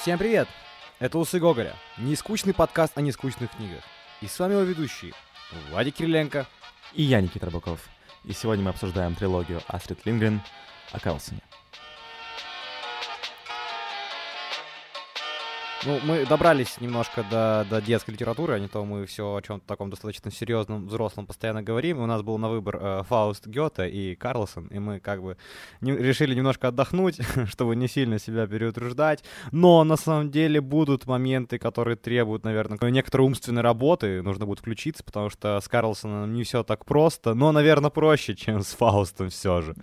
Всем привет! Это Усы Гоголя, нескучный подкаст о нескучных книгах. И с вами его ведущие Владик Кириленко и я, Никита Рыбаков. И сегодня мы обсуждаем трилогию Астрид Лингрен о Карлсоне. Ну, мы добрались немножко до, до детской литературы, а не то мы все о чем-то таком достаточно серьезном, взрослом постоянно говорим. У нас был на выбор э, Фауст Гёте и Карлсон, и мы как бы не, решили немножко отдохнуть, чтобы не сильно себя переутруждать. Но на самом деле будут моменты, которые требуют, наверное, некоторой умственной работы. Нужно будет включиться, потому что с Карлсоном не все так просто, но, наверное, проще, чем с Фаустом все же.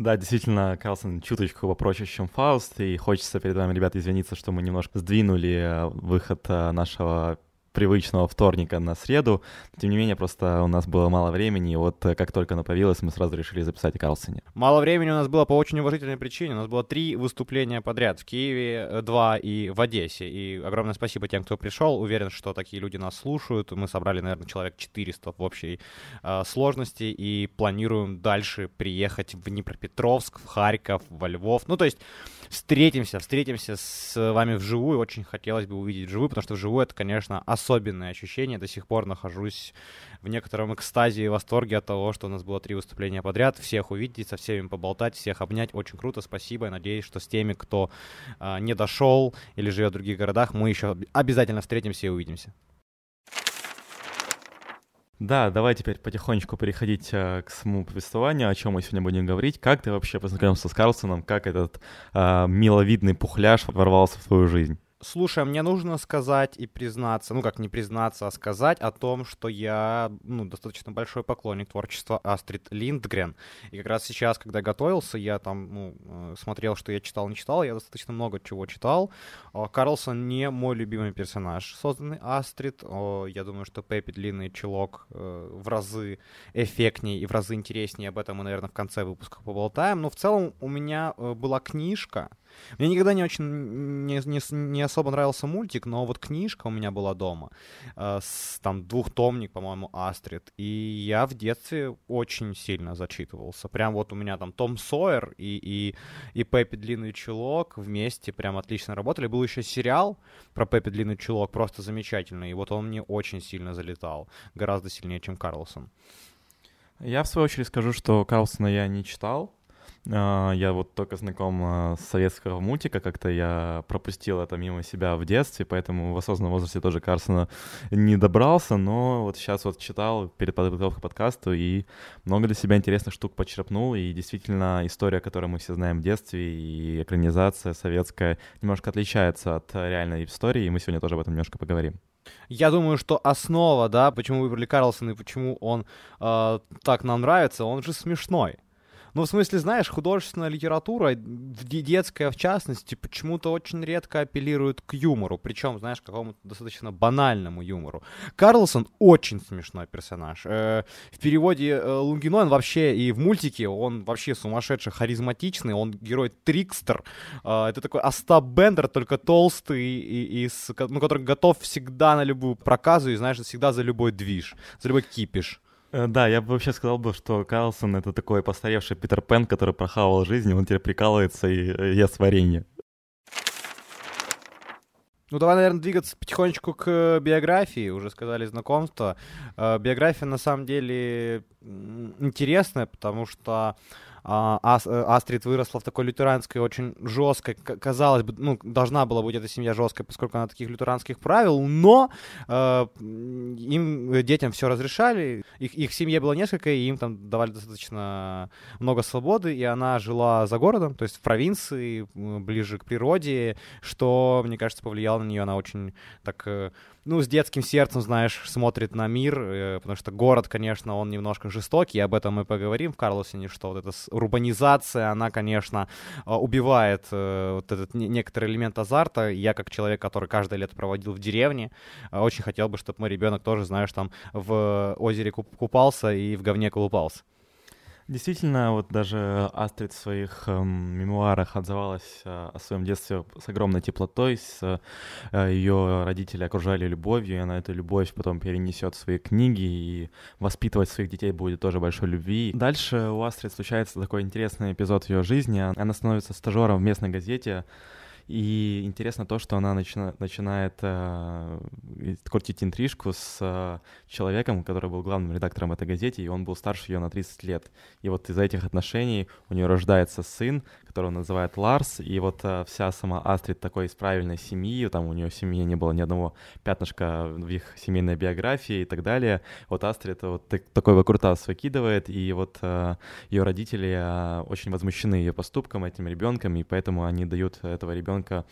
Да, действительно, Карлсон чуточку попроще, чем Фауст, и хочется перед вами, ребята, извиниться, что мы немножко сдвинули э, выход э, нашего привычного вторника на среду. Тем не менее, просто у нас было мало времени, и вот э, как только оно появилось, мы сразу решили записать о Карлсоне. Мало времени у нас было по очень уважительной причине. У нас было три выступления подряд в Киеве, э, два и в Одессе. И огромное спасибо тем, кто пришел. Уверен, что такие люди нас слушают. Мы собрали, наверное, человек 400 в общей э, сложности и планируем дальше приехать в Днепропетровск, в Харьков, во Львов. Ну, то есть встретимся, встретимся с вами вживую. Очень хотелось бы увидеть вживую, потому что вживую это, конечно, особенное ощущение. До сих пор нахожусь в некотором экстазе и восторге от того, что у нас было три выступления подряд. Всех увидеть, со всеми поболтать, всех обнять. Очень круто, спасибо. Я надеюсь, что с теми, кто э, не дошел или живет в других городах, мы еще обязательно встретимся и увидимся. Да, давай теперь потихонечку переходить э, к самому повествованию, о чем мы сегодня будем говорить. Как ты вообще познакомился с Карлсоном, как этот э, миловидный пухляж ворвался в твою жизнь? Слушай, мне нужно сказать и признаться, ну как не признаться, а сказать о том, что я ну, достаточно большой поклонник творчества Астрид Линдгрен. И как раз сейчас, когда готовился, я там ну, э, смотрел, что я читал, не читал, я достаточно много чего читал. А, Карлсон не мой любимый персонаж, созданный Астрид. Я думаю, что Пеппи Длинный Чулок э, в разы эффектнее и в разы интереснее. Об этом мы, наверное, в конце выпуска поболтаем. Но в целом у меня э, была книжка, мне никогда не очень не, не, не особо нравился мультик, но вот книжка у меня была дома, э, с, там двухтомник, по-моему, Астрид, и я в детстве очень сильно зачитывался. Прям вот у меня там Том Сойер и, и, и Пеппи Длинный Чулок вместе прям отлично работали. Был еще сериал про Пеппи Длинный Чулок, просто замечательный, и вот он мне очень сильно залетал, гораздо сильнее, чем Карлсон. Я, в свою очередь, скажу, что Карлсона я не читал, я вот только знаком а, с советского мультика, как-то я пропустил это мимо себя в детстве, поэтому в осознанном возрасте тоже Карсона не добрался, но вот сейчас вот читал перед подготовкой к подкасту и много для себя интересных штук почерпнул, и действительно история, которую мы все знаем в детстве, и экранизация советская немножко отличается от реальной истории, и мы сегодня тоже об этом немножко поговорим. Я думаю, что основа, да, почему выбрали Карлсона и почему он э, так нам нравится, он же смешной. Ну, в смысле, знаешь, художественная литература, детская в частности, почему-то очень редко апеллирует к юмору, причем, знаешь, какому-то достаточно банальному юмору. Карлсон очень смешной персонаж. Э, в переводе э, Лунгино он вообще и в мультике он вообще сумасшедший, харизматичный, он герой Трикстер. Э, это такой Остап Бендер, только толстый, и, и с, ну, который готов всегда на любую проказу и, знаешь, всегда за любой движ, за любой кипиш. Э, да, я бы вообще сказал бы, что Карлсон — это такой постаревший Питер Пен, который прохавал жизнь, он теперь прикалывается и э, ест варенье. Ну, давай, наверное, двигаться потихонечку к биографии. Уже сказали знакомство. Э, биография, на самом деле, интересная, потому что а, Ас, э, Астрид выросла в такой лютеранской, очень жесткой, казалось бы, ну, должна была быть эта семья жесткой, поскольку она таких лютеранских правил, но э, им, э, детям все разрешали, их, их семье было несколько, и им там давали достаточно много свободы, и она жила за городом, то есть в провинции, ближе к природе, что, мне кажется, повлияло на нее, она очень так э, ну, с детским сердцем, знаешь, смотрит на мир, потому что город, конечно, он немножко жестокий, об этом мы поговорим в Карлосине, что вот эта урбанизация, она, конечно, э, убивает э, вот этот некоторый элемент азарта. Я, как человек, который каждое лето проводил в деревне, очень хотел бы, чтобы мой ребенок тоже, знаешь, там в озере купался и в говне колупался. Действительно, вот даже Астрид в своих э, мемуарах отзывалась э, о своем детстве с огромной теплотой, с э, ее родители окружали любовью, и она эту любовь потом перенесет в свои книги, и воспитывать своих детей будет тоже большой любви. Дальше у Астрид случается такой интересный эпизод в ее жизни. Она становится стажером в местной газете, И интересно то, что она начина, начинает э, крутить интрижку с э, человеком, который был главным редактором этой газеты, и он был старше ее на 30 лет. И вот из-за этих отношений у нее рождается сын, которого называют Ларс, и вот э, вся сама Астрид такой из правильной семьи, там у нее в семье не было ни одного пятнышка в их семейной биографии и так далее. Вот Астрид вот так, такой выкрутас выкидывает, и вот э, ее родители э, очень возмущены ее поступком, этим ребенком, и поэтому они дают этого ребенка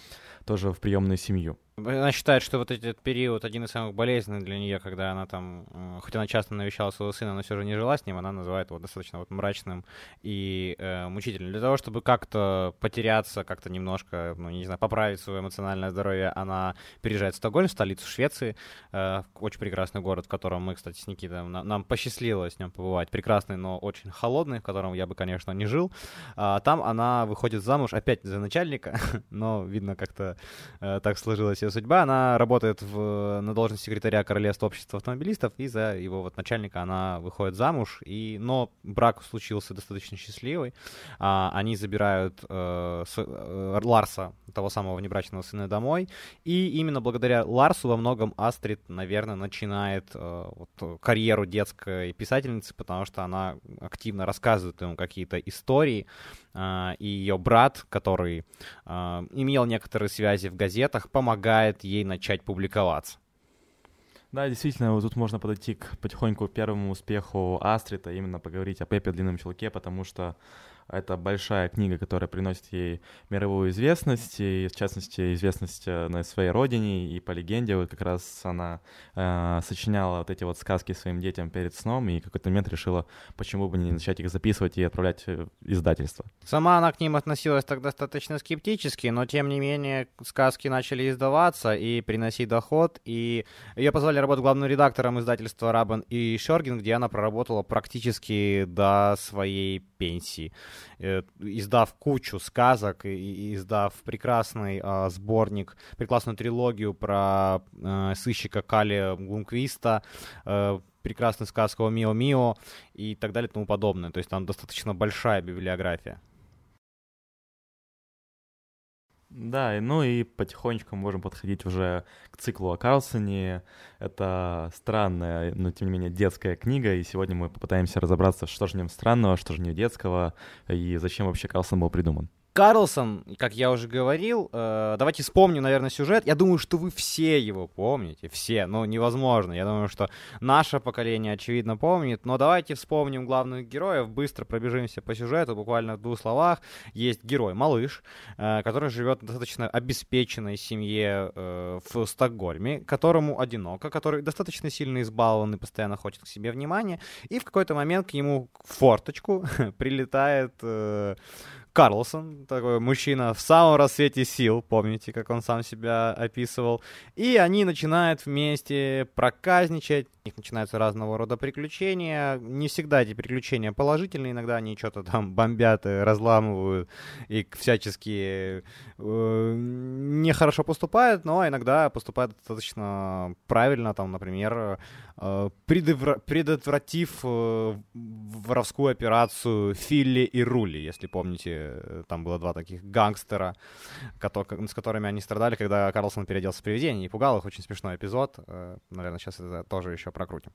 тоже в приемную семью. Она считает, что вот этот период один из самых болезненных для нее, когда она там, хоть она часто навещала своего сына, но все же не жила с ним, она называет его достаточно вот мрачным и э, мучительным. Для того, чтобы как-то потеряться, как-то немножко, ну, не знаю, поправить свое эмоциональное здоровье, она переезжает в Стокгольм, столицу Швеции, э, очень прекрасный город, в котором мы, кстати, с Никитой, нам, нам посчастливилось с ним побывать. Прекрасный, но очень холодный, в котором я бы, конечно, не жил. А, там она выходит замуж опять за начальника, но, видно, как-то э, так сложилось ее судьба. Она работает в, на должности секретаря Королевства общества автомобилистов, и за его вот начальника она выходит замуж, и, но брак случился достаточно счастливый. А, они забирают э, с, э, Ларса, того самого внебрачного сына, домой, и именно благодаря Ларсу во многом Астрид, наверное, начинает э, вот, карьеру детской писательницы, потому что она активно рассказывает ему какие-то истории, э, и ее брат, который э, имел некоторые связи в газетах, помогает ей начать публиковаться. Да, действительно, вот тут можно подойти к потихоньку первому успеху Астрита, именно поговорить о Пепе Длинном Челке, потому что это большая книга, которая приносит ей мировую известность, и, в частности, известность э, на своей родине, и по легенде вот как раз она э, сочиняла вот эти вот сказки своим детям перед сном, и в какой-то момент решила, почему бы не начать их записывать и отправлять в издательство. Сама она к ним относилась так достаточно скептически, но, тем не менее, сказки начали издаваться и приносить доход, и ее позвали работать главным редактором издательства «Рабан» и Шоргин, где она проработала практически до своей пенсии. Э, издав кучу сказок и издав прекрасный э, сборник, прекрасную трилогию про э, сыщика Кали Гунквиста, э, прекрасную сказку Мио Мио и так далее и тому подобное. То есть там достаточно большая библиография. Да, ну и потихонечку можем подходить уже к циклу о Карлсоне. Это странная, но тем не менее детская книга, и сегодня мы попытаемся разобраться, что же в нем странного, что же в нем детского, и зачем вообще Карлсон был придуман. Карлсон, как я уже говорил, э, давайте вспомним, наверное, сюжет. Я думаю, что вы все его помните, все, но невозможно. Я думаю, что наше поколение, очевидно, помнит. Но давайте вспомним главных героев, быстро пробежимся по сюжету, буквально в двух словах. Есть герой, малыш, э, который живет в достаточно обеспеченной семье э, в Стокгольме, которому одиноко, который достаточно сильно избалован и постоянно хочет к себе внимания. И в какой-то момент к нему в форточку прилетает э, Карлсон, такой мужчина в самом рассвете сил, помните, как он сам себя описывал. И они начинают вместе проказничать, у них начинаются разного рода приключения. Не всегда эти приключения положительные, иногда они что-то там бомбят, разламывают и всячески э, нехорошо поступают, но иногда поступают достаточно правильно, там, например, э, предотвратив э, воровскую операцию Филли и Рули, если помните, там было два таких гангстера, с которыми они страдали, когда Карлсон переоделся в привидение и пугал их. Очень смешной эпизод. Э, наверное, сейчас это тоже еще прокрутим.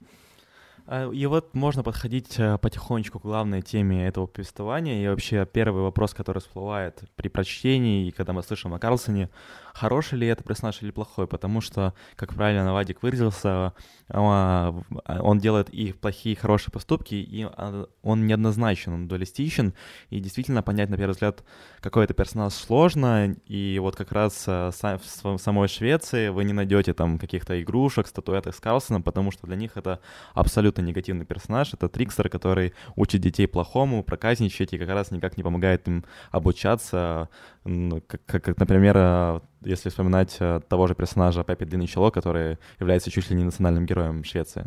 А, и вот можно подходить э, потихонечку к главной теме этого повествования. И вообще первый вопрос, который всплывает при прочтении, и когда мы слышим о Карлсоне, хороший ли это персонаж или плохой, потому что, как правильно Навадик выразился, а, он делает и плохие, и хорошие поступки, и а, он неоднозначен, он дуалистичен, и действительно понять, на первый взгляд, какой это персонаж сложно, и вот как раз а, в самой Швеции вы не найдете там каких-то игрушек, статуэток с Карлсоном, потому что для них это абсолютно негативный персонаж, это трикстер, который учит детей плохому, проказничать, и как раз никак не помогает им обучаться, как, как например, если вспоминать э, того же персонажа Пеппи Длинный Чело, который является чуть ли не национальным героем Швеции.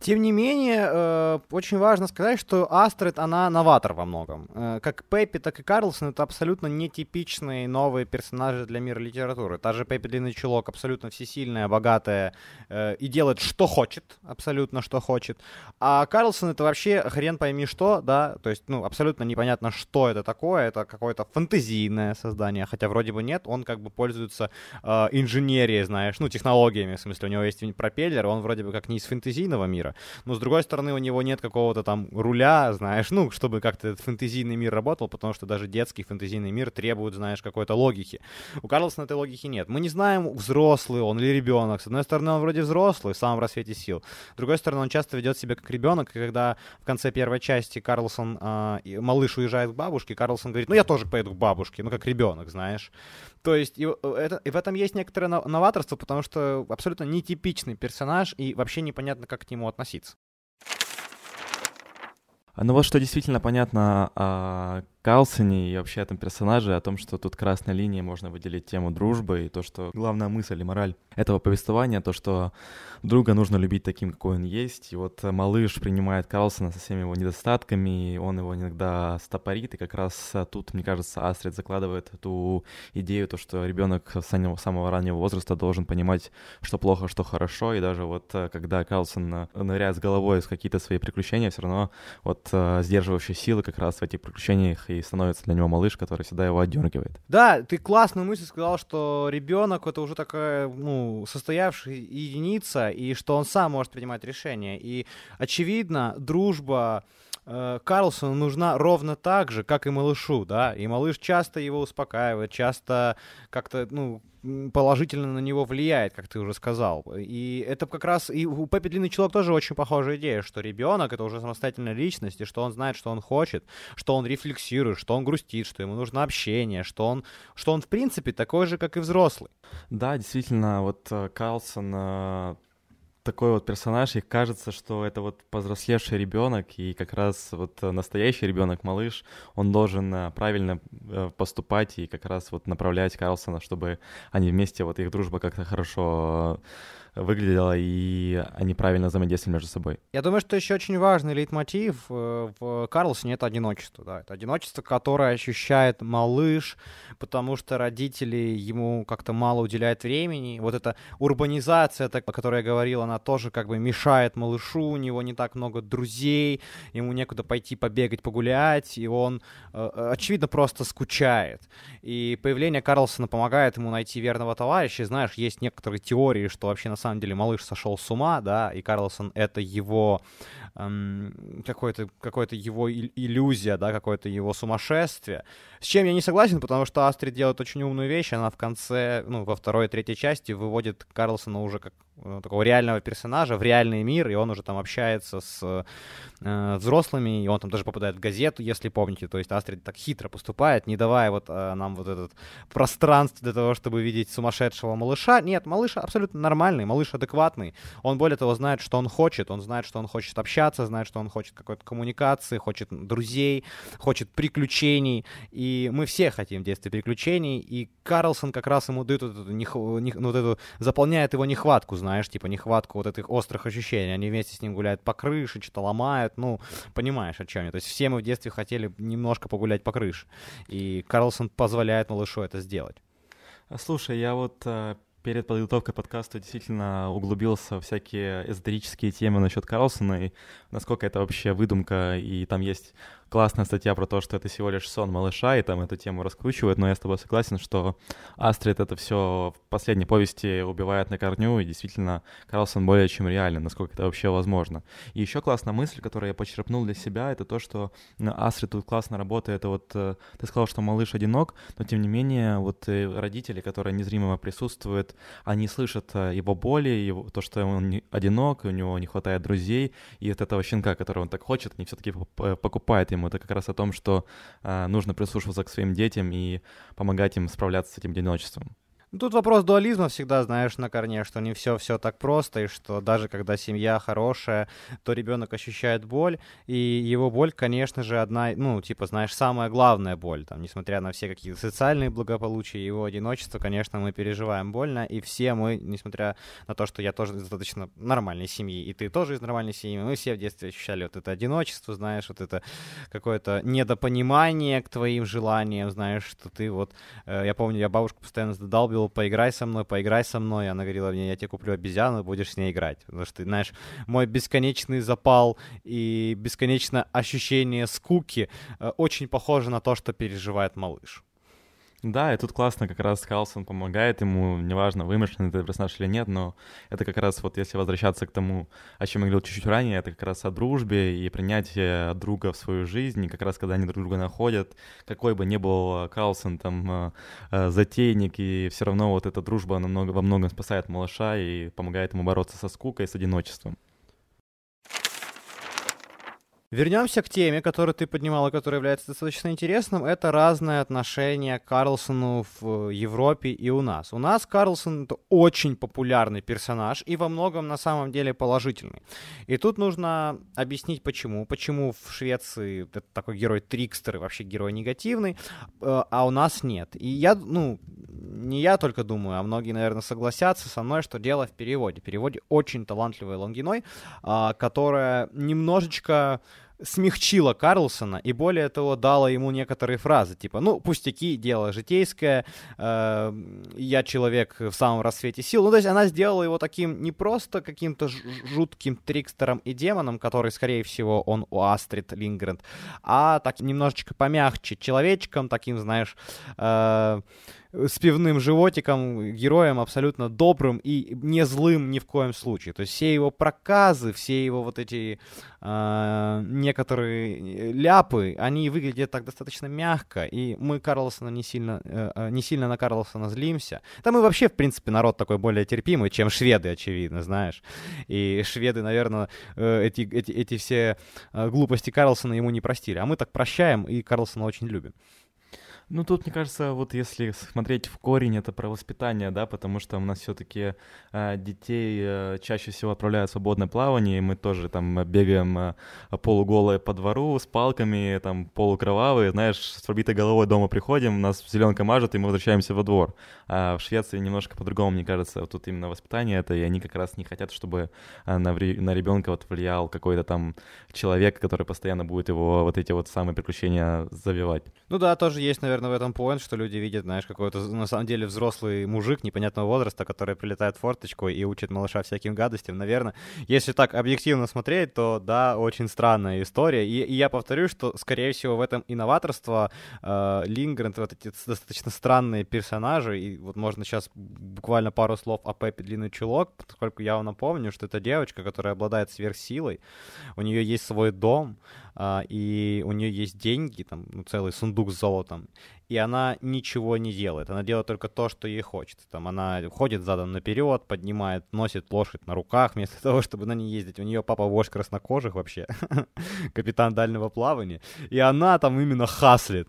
Тем не менее, э, очень важно сказать, что Астрид, она новатор во многом. Э, как Пеппи, так и Карлсон — это абсолютно нетипичные новые персонажи для мира литературы. Та же Пеппи Длинный Чулок абсолютно всесильная, богатая э, и делает, что хочет, абсолютно что хочет. А Карлсон — это вообще хрен пойми что, да, то есть, ну, абсолютно непонятно, что это такое. Это какое-то фантазийное создание, хотя вроде бы нет, он как бы пользуется э, инженерией, знаешь, ну, технологиями, в смысле, у него есть пропеллер, он вроде бы как не из фэнтезийного мира, но с другой стороны у него нет какого-то там руля, знаешь, ну, чтобы как-то этот фэнтезийный мир работал, потому что даже детский фэнтезийный мир требует, знаешь, какой-то логики. У Карлсона этой логики нет. Мы не знаем, взрослый он или ребенок. С одной стороны, он вроде взрослый, в самом рассвете сил. С другой стороны, он часто ведет себя как ребенок, и когда в конце первой части Карлсон, э, малыш уезжает к бабушке, Карлсон говорит, ну, я тоже поеду к бабушке, ну, как ребенок, знаешь. То есть и, э, это, и в этом есть некоторое новаторство, потому что абсолютно нетипичный персонаж, и вообще непонятно, как к нему относиться. А ну вот что действительно понятно о Калсоне и вообще этом персонаже, о том, что тут красной линией можно выделить тему дружбы, и то, что главная мысль и мораль этого повествования, то, что друга нужно любить таким, какой он есть. И вот малыш принимает Карлсона со всеми его недостатками, и он его иногда стопорит, и как раз тут, мне кажется, Астрид закладывает эту идею, то, что ребенок с самого, самого раннего возраста должен понимать, что плохо, что хорошо, и даже вот когда Карлсон ныряет с головой в какие-то свои приключения, все равно вот сдерживающие силы как раз в этих приключениях и становится для него малыш, который всегда его отдергивает. Да, ты классную мысль сказал, что ребенок это уже такая, ну, состоявшая единица, и что он сам может принимать решения. И очевидно, дружба Карлсону нужна ровно так же, как и малышу, да, и малыш часто его успокаивает, часто как-то, ну, положительно на него влияет, как ты уже сказал. И это как раз и у Пеппи Длинный Человек тоже очень похожая идея, что ребенок это уже самостоятельная личность, и что он знает, что он хочет, что он рефлексирует, что он грустит, что ему нужно общение, что он, что он в принципе такой же, как и взрослый. Да, действительно, вот э, Карлсон э, такой вот персонаж, и кажется, что это вот повзрослевший ребенок, и как раз вот настоящий ребенок, малыш, он должен э, правильно э, поступать и как раз вот направлять Карлсона, чтобы они вместе, вот их дружба как-то хорошо выглядело, и они правильно взаимодействовали между собой. Я думаю, что еще очень важный лейтмотив э, в Карлсоне — это одиночество. Да? Это одиночество, которое ощущает малыш, потому что родители ему как-то мало уделяют времени. Вот эта урбанизация, о которой я говорил, она тоже как бы мешает малышу, у него не так много друзей, ему некуда пойти побегать, погулять, и он, э, очевидно, просто скучает. И появление Карлсона помогает ему найти верного товарища. И, знаешь, есть некоторые теории, что вообще на самом деле малыш сошел с ума, да, и Карлсон это его эм, какой-то какой-то его иллюзия, да, какое-то его сумасшествие. С чем я не согласен, потому что Астрид делает очень умную вещь, она в конце, ну, во второй и третьей части выводит Карлсона уже как э, такого реального персонажа в реальный мир, и он уже там общается с э, взрослыми, и он там даже попадает в газету, если помните, то есть Астрид так хитро поступает, не давая вот э, нам вот этот пространство для того, чтобы видеть сумасшедшего малыша. Нет, малыш абсолютно нормальный, малыш адекватный, он более того знает, что он хочет, он знает, что он хочет общаться, знает, что он хочет какой-то коммуникации, хочет друзей, хочет приключений, и мы все хотим детства приключений, и Карлсон как раз ему дает вот эту, нех, не, ну, вот эту, заполняет его нехватку, знаешь, типа нехватку вот этих острых ощущений. Они вместе с ним гуляют по крыше, что-то ломают, ну, понимаешь, о чем я. То есть все мы в детстве хотели немножко погулять по крыше, и Карлсон позволяет малышу это сделать. Слушай, я вот э, перед подготовкой подкаста действительно углубился в всякие эзотерические темы насчет Карлсона и насколько это вообще выдумка, и там есть классная статья про то, что это всего лишь сон малыша, и там эту тему раскручивают, но я с тобой согласен, что Астрид это все в последней повести убивает на корню, и действительно Карлсон более чем реален, насколько это вообще возможно. И еще классная мысль, которую я почерпнул для себя, это то, что ну, Астрид тут классно работает, это вот э, ты сказал, что малыш одинок, но тем не менее вот э, родители, которые незримо присутствуют, они слышат э, его боли, его, то, что он одинок, у него не хватает друзей, и вот этого щенка, которого он так хочет, они все-таки покупают ему это как раз о том, что э, нужно прислушиваться к своим детям и помогать им справляться с этим одиночеством. Ну, тут вопрос дуализма всегда, знаешь, на корне, что не все все так просто, и что даже когда семья хорошая, то ребенок ощущает боль, и его боль, конечно же, одна, ну, типа, знаешь, самая главная боль, там, несмотря на все какие-то социальные благополучия, его одиночество, конечно, мы переживаем больно, и все мы, несмотря на то, что я тоже достаточно нормальной семьи, и ты тоже из нормальной семьи, мы все в детстве ощущали вот это одиночество, знаешь, вот это какое-то недопонимание к твоим желаниям, знаешь, что ты вот, э, я помню, я бабушку постоянно задалбил говорил, поиграй со мной, поиграй со мной. Она говорила мне, я тебе куплю обезьяну, будешь с ней играть. Потому что, знаешь, мой бесконечный запал и бесконечное ощущение скуки э, очень похоже на то, что переживает малыш. Да, и тут классно как раз Карлсон помогает ему, неважно, вымышленный это персонаж или нет, но это как раз вот если возвращаться к тому, о чем я говорил чуть-чуть ранее, это как раз о дружбе и принятие друга в свою жизнь, и как раз когда они друг друга находят, какой бы ни был Карлсон там э, э, затейник, и все равно вот эта дружба намного, во многом спасает малыша и помогает ему бороться со скукой, с одиночеством. Вернемся к теме, которую ты поднимала, которая является достаточно интересным. Это разное отношение к Карлсону в Европе и у нас. У нас Карлсон это очень популярный персонаж и во многом на самом деле положительный. И тут нужно объяснить почему. Почему в Швеции это такой герой трикстер и вообще герой негативный, э, а у нас нет. И я, ну, не я только думаю, а многие, наверное, согласятся со мной, что дело в переводе. В переводе очень талантливой Лонгиной, а, которая немножечко смягчила Карлсона и более того дала ему некоторые фразы, типа, ну, пустяки, дело житейское, э, я человек в самом рассвете сил. Ну, то есть она сделала его таким не просто каким-то жутким трикстером и демоном, который, скорее всего, он у Астрид Лингренд, а так немножечко помягче, человечком таким, знаешь, э, с пивным животиком, героем абсолютно добрым и не злым ни в коем случае. То есть все его проказы, все его вот эти э, некоторые ляпы, они выглядят так достаточно мягко, и мы Карлсона не сильно, э, э не сильно на Карлсона злимся. Там мы вообще, в принципе, народ такой более терпимый, чем шведы, очевидно, знаешь. И шведы, наверное, э, эти, эти, эти все э, глупости Карлсона ему не простили. А мы так прощаем, и Карлсона очень любим. Ну, тут, мне кажется, вот если смотреть в корень, это про воспитание, да, потому что у нас все-таки э, детей э, чаще всего отправляют в свободное плавание, и мы тоже там бегаем э, полуголые по двору с палками, там полукровавые, знаешь, с пробитой головой дома приходим, нас зеленка мажет, и мы возвращаемся во двор. А в Швеции немножко по-другому, мне кажется, вот тут именно воспитание это, и они как раз не хотят, чтобы э, на, на ребенка вот влиял какой-то там человек, который постоянно будет его вот эти вот самые приключения завивать. Ну да, тоже есть, наверное, в этом поинт, что люди видят, знаешь, какой-то, на самом деле, взрослый мужик непонятного возраста, который прилетает в форточку и учит малыша всяким гадостям. Наверное, если так объективно смотреть, то, да, очень странная история. И, и я повторю, что, скорее всего, в этом инноваторство э, Лингренд, вот эти достаточно странные персонажи, и вот можно сейчас буквально пару слов о Пеппи Длинный Чулок, поскольку я вам напомню, что это девочка, которая обладает сверхсилой, у нее есть свой дом, и у нее есть деньги, там, ну, целый сундук с золотом, и она ничего не делает. Она делает только то, что ей хочется. Там она ходит задом наперед, поднимает, носит лошадь на руках, вместо того, чтобы на ней ездить. У нее папа вождь краснокожих вообще, капитан дальнего плавания. И она там именно хаслит.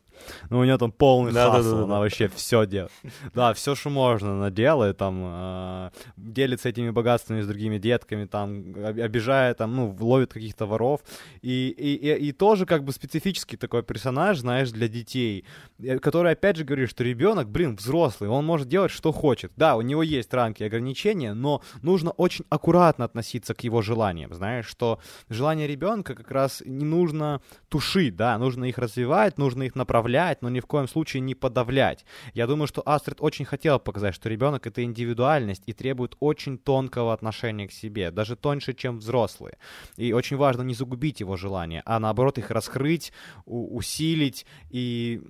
Ну, у нее там полный да, хасл, да, да, она да. вообще все делает. Да, все, что можно, она делает, там, э, делится этими богатствами с другими детками, там, обижает, там, ну, ловит каких-то воров. И, и, и, и тоже как бы специфический такой персонаж, знаешь, для детей, э, который, опять же, говорит, что ребенок, блин, взрослый, он может делать, что хочет. Да, у него есть рамки ограничения, но нужно очень аккуратно относиться к его желаниям, знаешь, что желания ребенка как раз не нужно тушить, да, нужно их развивать, нужно их направлять, но ни в коем случае не подавлять. Я думаю, что Астрид очень хотела показать, что ребенок это индивидуальность и требует очень тонкого отношения к себе, даже тоньше, чем взрослые. И очень важно не загубить его желания, а наоборот их раскрыть, усилить и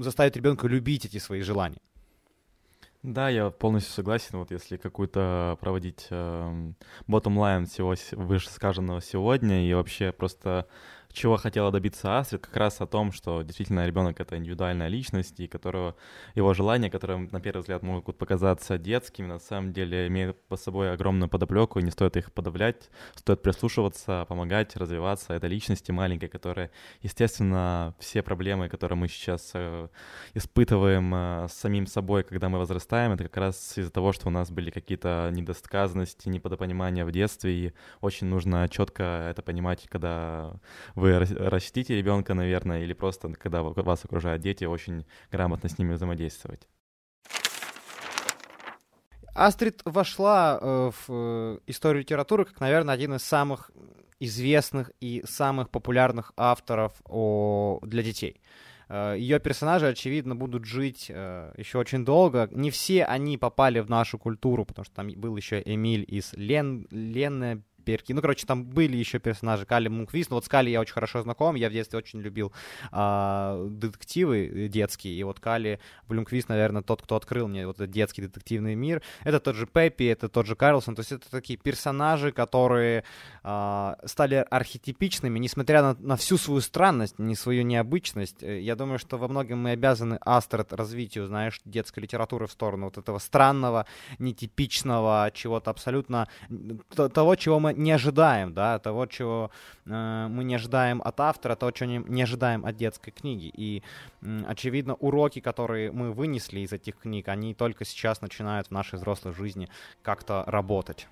заставить ребенка любить эти свои желания. Да, я полностью согласен. Вот если какую-то проводить э, bottom line всего вышесказанного сегодня и вообще просто чего хотела добиться Астрид, как раз о том, что действительно ребенок это индивидуальная личность, и которого его желания, которые на первый взгляд могут показаться детскими, на самом деле имеют по собой огромную подоплеку, и не стоит их подавлять, стоит прислушиваться, помогать, развиваться. Это личности маленькие, которые, естественно, все проблемы, которые мы сейчас э, испытываем э, с самим собой, когда мы возрастаем, это как раз из-за того, что у нас были какие-то недосказанности, неподопонимания в детстве, и очень нужно четко это понимать, когда вы растите ребенка, наверное, или просто когда вас окружают дети, очень грамотно с ними взаимодействовать. Астрид вошла э, в э, историю литературы как, наверное, один из самых известных и самых популярных авторов о... для детей. Э, Ее персонажи, очевидно, будут жить еще очень долго. Не все они попали в нашу культуру, потому что там был еще Эмиль из Лен... Ленне перки. Ну, короче, там были еще персонажи Кали Мунквист. Ну, вот с Кали я очень хорошо знаком. Я в детстве очень любил а, детективы детские. И вот Кали Блюмквист, наверное, тот, кто открыл мне вот этот детский детективный мир. Это тот же Пеппи, это тот же Карлсон. То есть это такие персонажи, которые а, стали архетипичными, несмотря на, на всю свою странность, не свою необычность. Э, я думаю, что во многом мы обязаны Астрид развитию, знаешь, детской литературы в сторону вот этого странного, нетипичного, чего-то абсолютно того, чего мы не ожидаем, да, того, чего э, мы не ожидаем от автора, того, чего не, не ожидаем от детской книги. И, э, очевидно, уроки, которые мы вынесли из этих книг, они только сейчас начинают в нашей взрослой жизни как-то работать.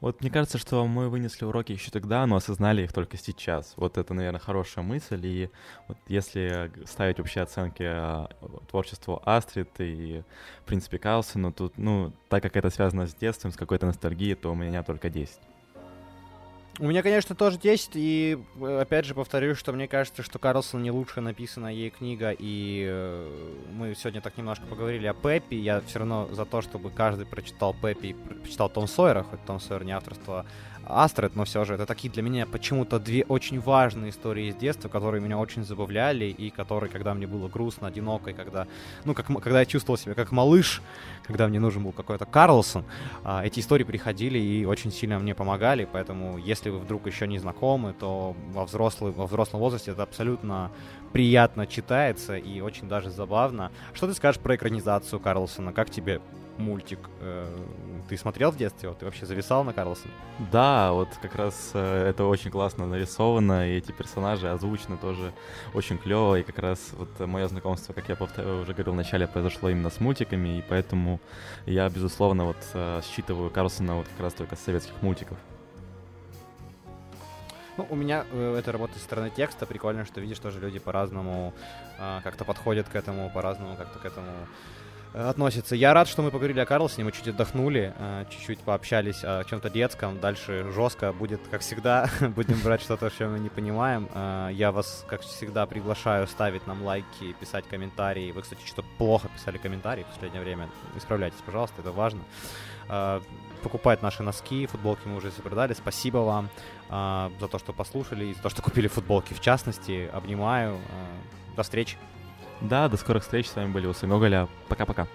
Вот мне кажется, что мы вынесли уроки еще тогда, но осознали их только сейчас. Вот это, наверное, хорошая мысль. И вот если ставить вообще оценки а, творчеству Астрид и, в принципе, Карлсону, тут, ну, так как это связано с детством, с какой-то ностальгией, то у меня только 10. У меня, конечно, тоже 10, и э, опять же повторю, что мне кажется, что Карлсон не лучше написана ей книга, и э, мы сегодня так немножко поговорили о Пеппи, я все равно за то, чтобы каждый прочитал Пеппи прочитал Том Сойера, хоть Том Сойер не авторство Астрид, но все же это такие для меня почему-то две очень важные истории из детства, которые меня очень забавляли, и которые, когда мне было грустно, одиноко, и когда, ну, как, когда я чувствовал себя как малыш, когда мне нужен был какой-то Карлсон, а, эти истории приходили и очень сильно мне помогали, поэтому если вы вдруг еще не знакомы, то во, взрослый, во взрослом возрасте это абсолютно приятно читается и очень даже забавно. Что ты скажешь про экранизацию Карлсона? Как тебе мультик. Э, ты смотрел в детстве? Вот, ты вообще зависал на Карлсона? Да, вот как раз э, это очень классно нарисовано, и эти персонажи озвучены тоже очень клево, и как раз вот мое знакомство, как я повторю, уже говорил в начале, произошло именно с мультиками, и поэтому я, безусловно, вот э, считываю Карлсона вот как раз только с советских мультиков. Ну, у меня э, это работает со стороны текста. Прикольно, что видишь, тоже люди по-разному э, как-то подходят к этому, по-разному как-то к этому относится. Я рад, что мы поговорили о Карлсоне, мы чуть отдохнули, э, чуть-чуть пообщались о чем-то детском. Дальше жестко будет, как всегда, будем брать что-то, что мы не понимаем. Э, я вас, как всегда, приглашаю ставить нам лайки, писать комментарии. Вы, кстати, что-то плохо писали комментарии в последнее время. Исправляйтесь, пожалуйста, это важно. Покупать наши носки, футболки мы уже продали. Спасибо вам за то, что послушали и за то, что купили футболки в частности. Обнимаю. До встречи. Да, до скорых встреч. С вами были Усы Гоголя. Пока-пока.